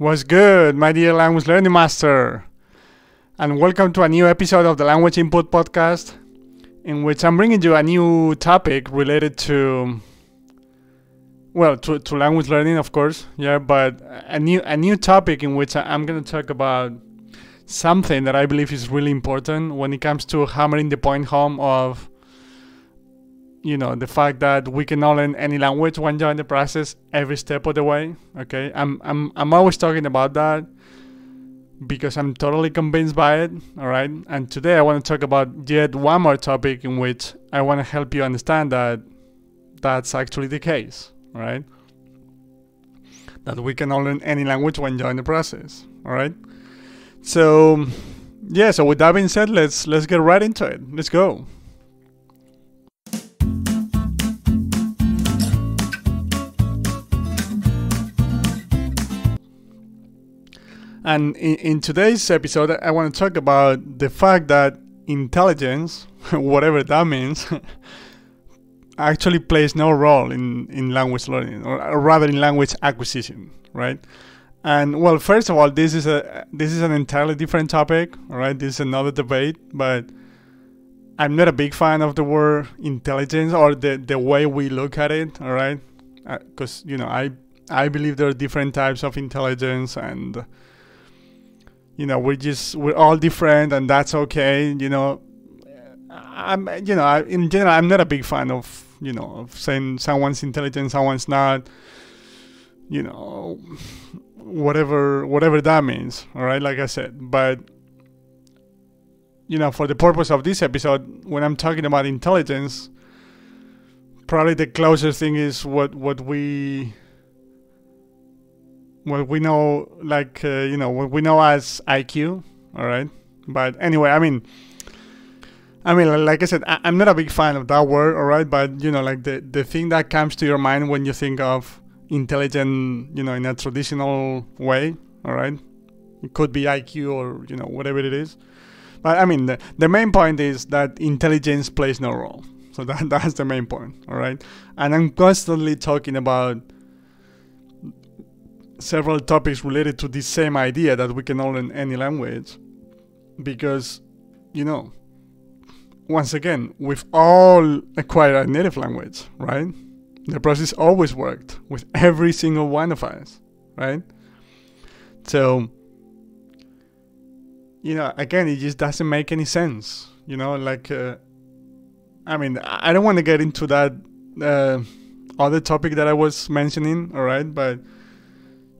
What's good, my dear language learning master? And welcome to a new episode of the Language Input Podcast, in which I'm bringing you a new topic related to, well, to, to language learning, of course, yeah, but a new a new topic in which I'm going to talk about something that I believe is really important when it comes to hammering the point home of you know the fact that we can not learn any language when you're in the process every step of the way okay? I'm i'm, I'm always talking about that because i'm totally convinced by it all right? And today i want to talk about yet one more topic in which i want to help you understand that that's actually the case all right? That we can not learn any language when you're in the process all right? So yeah so with that being said let's let's get right into it. Let's go And in, in today's episode, I want to talk about the fact that intelligence, whatever that means, actually plays no role in, in language learning, or rather in language acquisition, right? And well, first of all, this is a this is an entirely different topic, right? This is another debate, but I'm not a big fan of the word intelligence or the the way we look at it, all right? Because uh, you know, I I believe there are different types of intelligence and you know we're just we're all different and that's okay you know. I'm you know I, in general i'm not a big fan of you know of saying someone's intelligent someone's not you know whatever whatever that means all right like i said. But you know for the purpose of this episode when i'm talking about intelligence probably the closest thing is what what we what we know, like uh, you know, what we know as IQ. All right, but anyway, I mean, I mean, like I said, I, am not a big fan of that word. All right, but you know, like the the thing that comes to your mind when you think of intelligent, you know, in a traditional way. All right, it could be IQ or you know whatever it is. But I mean, the, the main point is that intelligence plays no role. So that that's the main point. All right, and I'm constantly talking about several topics related to this same idea that we can all learn any language because you know once again we've all acquired a native language right? The process always worked with every single one of us right? So you know again it just doesn't make any sense you know like uh, i mean i don't want to get into that uh, other topic that i was mentioning all right? But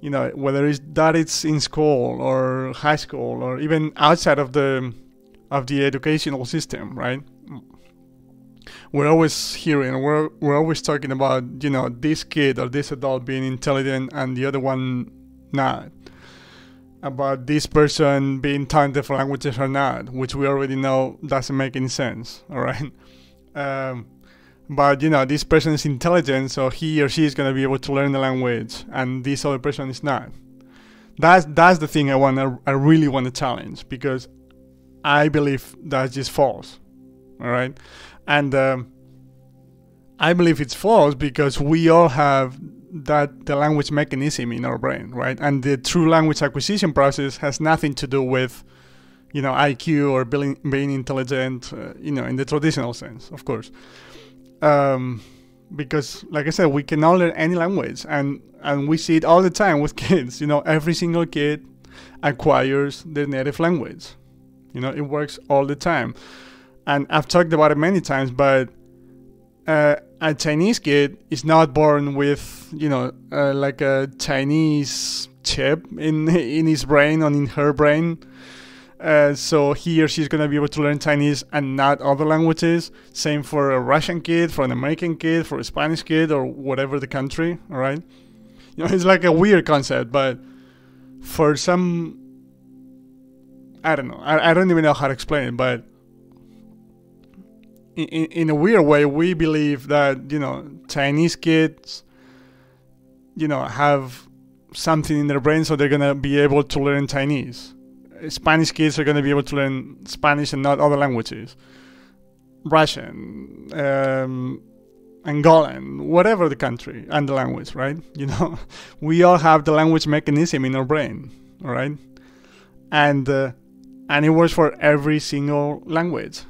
you know whether it's that it's in school or high school or even outside of the of the educational system right? We're always hearing we're, we're always talking about you know this kid or this adult being intelligent and the other one not. About this person being talented for languages or not which we already know doesn't make any sense all right? Um, but you know this person is intelligent so he or she is going to be able to learn the language and this other person is not. That's that's the thing i want to i really want to challenge because i believe that's just false all right? And um, i believe it's false because we all have that the language mechanism in our brain right? And the true language acquisition process has nothing to do with you know iq or being, being intelligent uh, you know in the traditional sense of course um, because like I said, we can now learn any language, and and we see it all the time with kids. You know, every single kid acquires their native language. You know, it works all the time, and I've talked about it many times. But uh, a Chinese kid is not born with you know uh, like a Chinese chip in in his brain or in her brain uh, so he or she's going to be able to learn Chinese and not other languages. Same for a Russian kid, for an American kid, for a Spanish kid, or whatever the country. All right, you know, it's like a weird concept, but for some, I don't know. I, I don't even know how to explain it, but in, in a weird way, we believe that you know Chinese kids, you know, have something in their brain, so they're gonna be able to learn Chinese Spanish kids are going to be able to learn Spanish and not other languages. Russian, um, Angolan, whatever the country and the language, right? You know, we all have the language mechanism in our brain, right? And uh, and it works for every single language.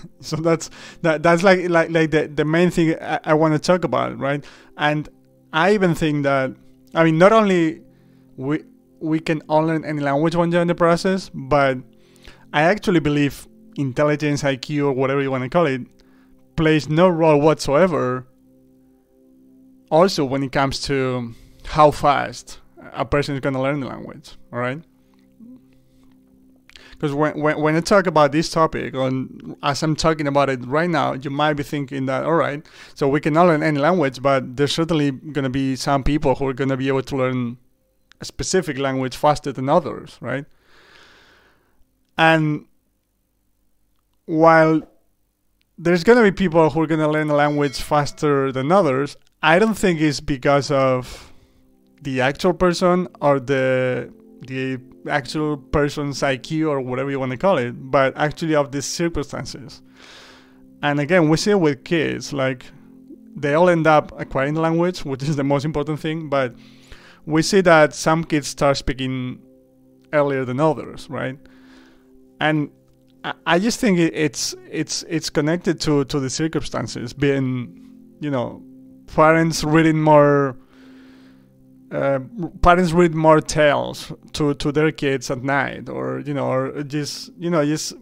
so that's that that's like like like the the main thing I, I want to talk about, right? And I even think that I mean not only we we can all learn any language when you're in the process, but I actually believe intelligence, IQ, or whatever you want to call it, plays no role whatsoever. Also, when it comes to how fast a person is going to learn the language, all right? Because when, when, when I talk about this topic, on as I'm talking about it right now, you might be thinking that, all right, so we can learn any language, but there's certainly going to be some people who are going to be able to learn a specific language faster than others, right? And while there's going to be people who are going to learn a language faster than others, I don't think it's because of the actual person or the the actual person's IQ or whatever you want to call it, but actually of the circumstances. And again, we see it with kids, like they all end up acquiring language, which is the most important thing, but we see that some kids start speaking earlier than others, right? And I just think it's it's it's connected to to the circumstances, being you know parents reading more uh, parents read more tales to, to their kids at night, or you know, or just you know, just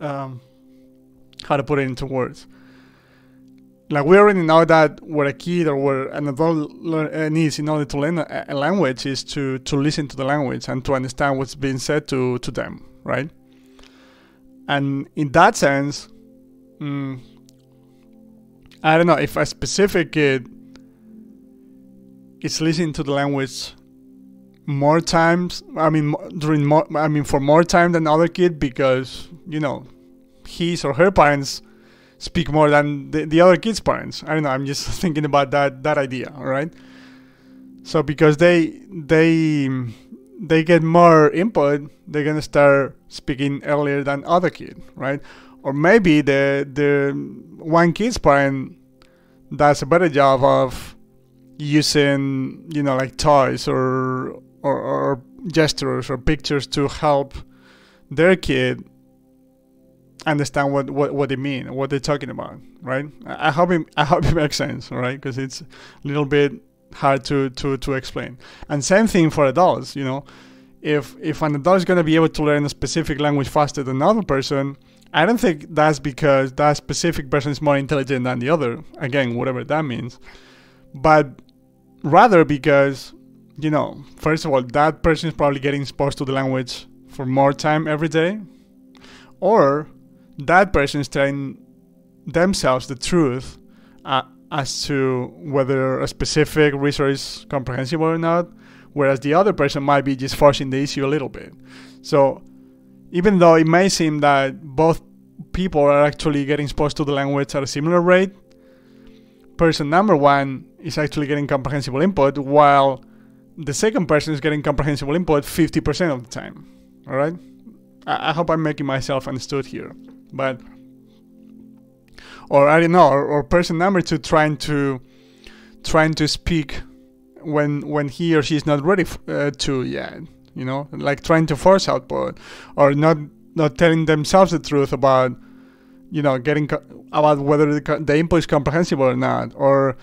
um, how to put it into words. Like we already know that what a kid or what an adult uh, needs in order to learn a, a, language is to to listen to the language and to understand what's being said to to them, right? And in that sense, mm, I don't know if a specific kid is listening to the language more times. I mean, during more. I mean, for more time than other kid because you know, his or her parents speak more than the, the other kid's parents. I don't know. I'm just thinking about that that idea. Right. So because they they they get more input, they're gonna start speaking earlier than other kid, right? Or maybe the the one kid's parent does a better job of using you know like toys or, or or, gestures or pictures to help their kid understand what, what, what they mean what they're talking about right? I hope it, i hope it makes sense right? Because it's a little bit hard to, to to explain. And same thing for adults you know? If if an adult is going to be able to learn a specific language faster than another person i don't think that's because that specific person is more intelligent than the other. Again whatever that means. But rather because you know first of all that person is probably getting exposed to the language for more time every day. Or that person is telling themselves the truth uh, as to whether a specific resource is comprehensible or not whereas the other person might be just forcing the issue a little bit so even though it may seem that both people are actually getting exposed to the language at a similar rate person number one is actually getting comprehensible input while the second person is getting comprehensible input 50% of the time. All right? I, I hope I'm making myself understood here. But, or I don't know, or, or person number two trying to, trying to speak when when he or she is not ready uh, to yet. You know, like trying to force output, or not not telling themselves the truth about, you know, getting about whether the, the input is comprehensible or not, or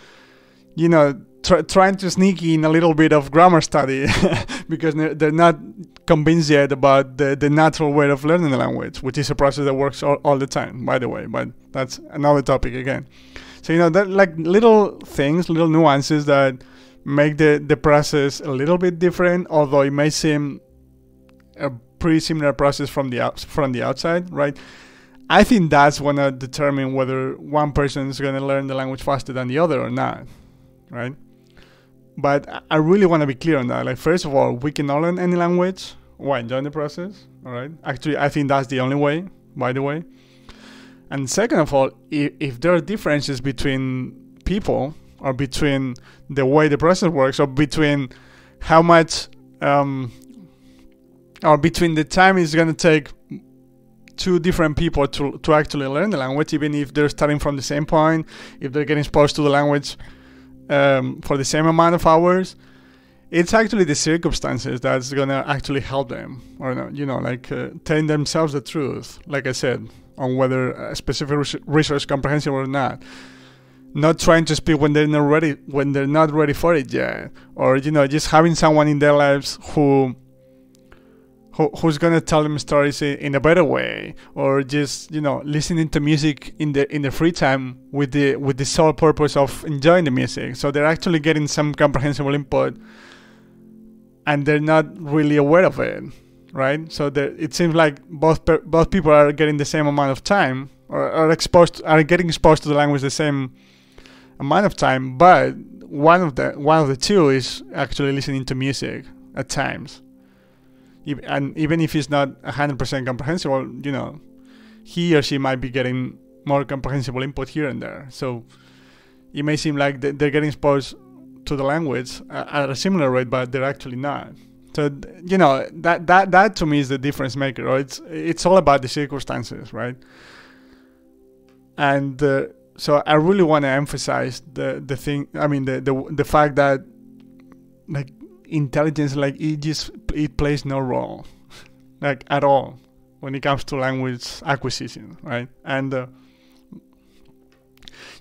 you know, tr- trying to sneak in a little bit of grammar study because they're not convinced yet about the, the natural way of learning the language, which is a process that works all, all the time, by the way. But that's another topic again. So, you know, that like little things, little nuances that make the, the process a little bit different, although it may seem a pretty similar process from the from the outside, right? I think that's to determine whether one person is to learn the language faster than the other or not right? But I really want to be clear on that. Like, first of all, we can all learn any language while enjoying the process. All right. Actually, I think that's the only way. By the way. And second of all, if, if there are differences between people or between the way the process works or between how much um, or between the time it's going to take two different people to to actually learn the language, even if they're starting from the same point, if they're getting exposed to the language um, for the same amount of hours. It's actually the circumstances that's gonna actually help them, or you know, like uh, telling themselves the truth. Like I said, on whether a specific resource comprehensible or not not trying to speak when they're not ready when they're not ready for it yet or you know just having someone in their lives who who, who's gonna tell them stories in a better way or just you know listening to music in the in the free time with the with the sole purpose of enjoying the music so they're actually getting some comprehensible input and they're not really aware of it right so it seems like both both people are getting the same amount of time or are exposed are getting exposed to the language the same amount of time, but one of the one of the two is actually listening to music at times. And even if it's not 100% comprehensible, you know, he or she might be getting more comprehensible input here and there. So it may seem like they're getting exposed to the language at a similar rate, but they're actually not. So you know that that that to me is the difference maker. Right? It's it's all about the circumstances, right? And uh, so I really want to emphasize the the thing. I mean, the the the fact that like intelligence, like it just it plays no role, like at all, when it comes to language acquisition, right? And uh,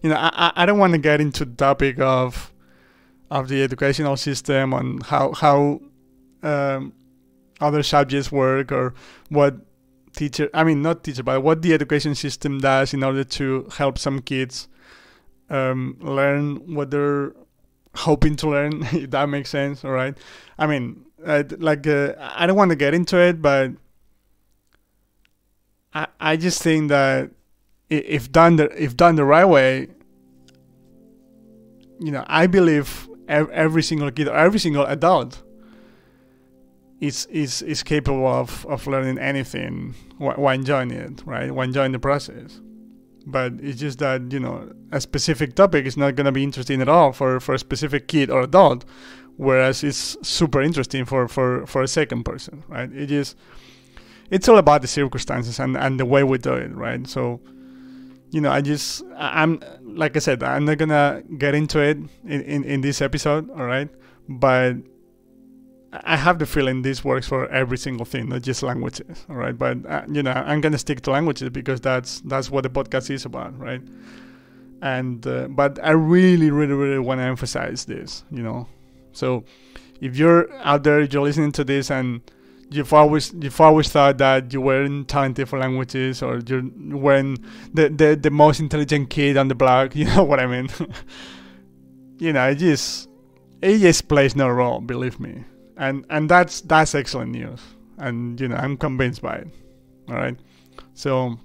you know, I I don't want to get into the topic of of the educational system and how how um, other subjects work or what teacher i mean not teacher but what the education system does in order to help some kids um, learn what they're hoping to learn if that makes sense all right i mean uh, like uh, i don't want to get into it but i i just think that if done the if done the right way you know i believe every single kid or every single adult is is is capable of, of learning anything while enjoying it, right? While enjoying the process. But it's just that you know a specific topic is not gonna be interesting at all for, for a specific kid or adult, whereas it's super interesting for, for, for a second person, right? It is it's all about the circumstances and, and the way we do it, right? So you know, I just I'm like I said, I'm not gonna get into it in, in, in this episode, all right? But I have the feeling this works for every single thing, not just languages. All right, but uh, you know, I'm gonna stick to languages because that's that's what the podcast is about, right? And uh, but I really, really, really want to emphasize this. You know, so if you're out there, you're listening to this, and you've always you've always thought that you weren't talented for languages, or you weren't the, the the most intelligent kid on the block. You know what I mean? you know, it just it just plays no role. Believe me and and that's that's excellent news. And you know i'm convinced by it. All right? So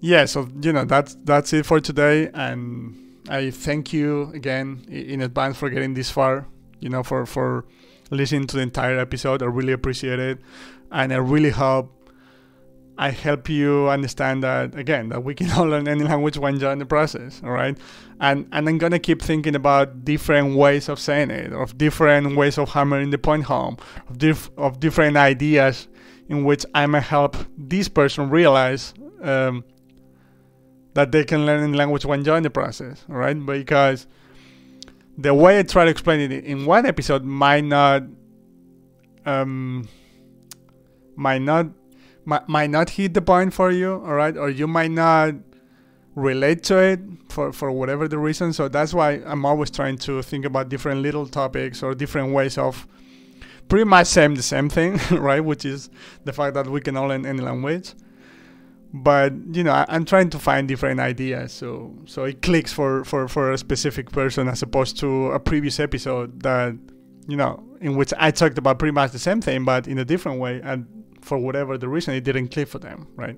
yeah so you know that's that's it for today. And i thank you again in advance for getting this far you know for for listening to the entire episode. I really appreciate it. And i really hope I help you understand that again that we can all learn any language when you're in the process, all right? And and I'm gonna keep thinking about different ways of saying it, of different ways of hammering the point home, of diff- of different ideas in which I may help this person realize um, that they can learn any language when you're in the process, all right? Because the way I try to explain it in one episode might not um, might not might, might not hit the point for you, all right, or you might not relate to it for, for whatever the reason. So that's why I'm always trying to think about different little topics or different ways of pretty much saying the same thing, right? Which is the fact that we can all learn any language. But you know, I, am trying to find different ideas, so so it clicks for, for, for a specific person as opposed to a previous episode that you know in which I talked about pretty much the same thing, but in a different way, and for whatever the reason, it didn't click for them, right?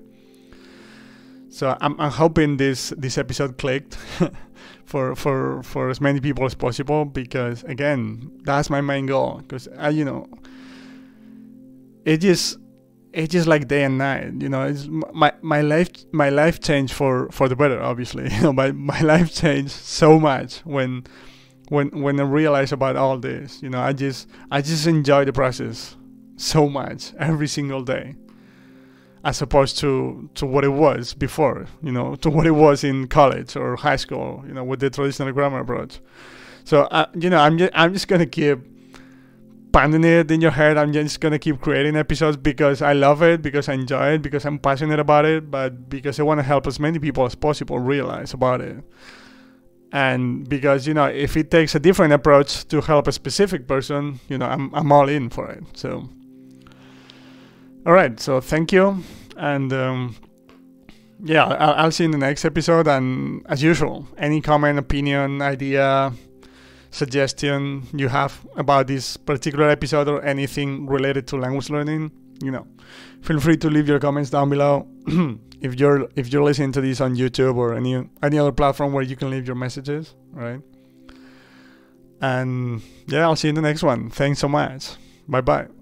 So I'm, I'm hoping this this episode clicked for for for as many people as possible because again, that's my main goal. Because I, uh, you know, it just it's just like day and night. You know, it's my my life my life changed for for the better. Obviously, you know, my my life changed so much when when when I realized about all this. You know, I just I just enjoy the process so much every single day. as opposed to to what it was before, you know, to what it was in college or high school, you know, with the traditional grammar approach. So, uh, you know, I'm just, I'm just gonna keep pounding it in your head. I'm just gonna keep creating episodes because I love it, because I enjoy it, because I'm passionate about it, but because I want to help as many people as possible realize about it. And because you know, if it takes a different approach to help a specific person, you know, I'm I'm all in for it. So, all right. So thank you, and um, yeah, I'll, I'll see you in the next episode. And as usual, any comment, opinion, idea suggestion you have about this particular episode or anything related to language learning, you know, feel free to leave your comments down below. if you're if you're listening to this on YouTube or any any other platform where you can leave your messages, right? And yeah, I'll see you in the next one. Thanks so much. Bye bye.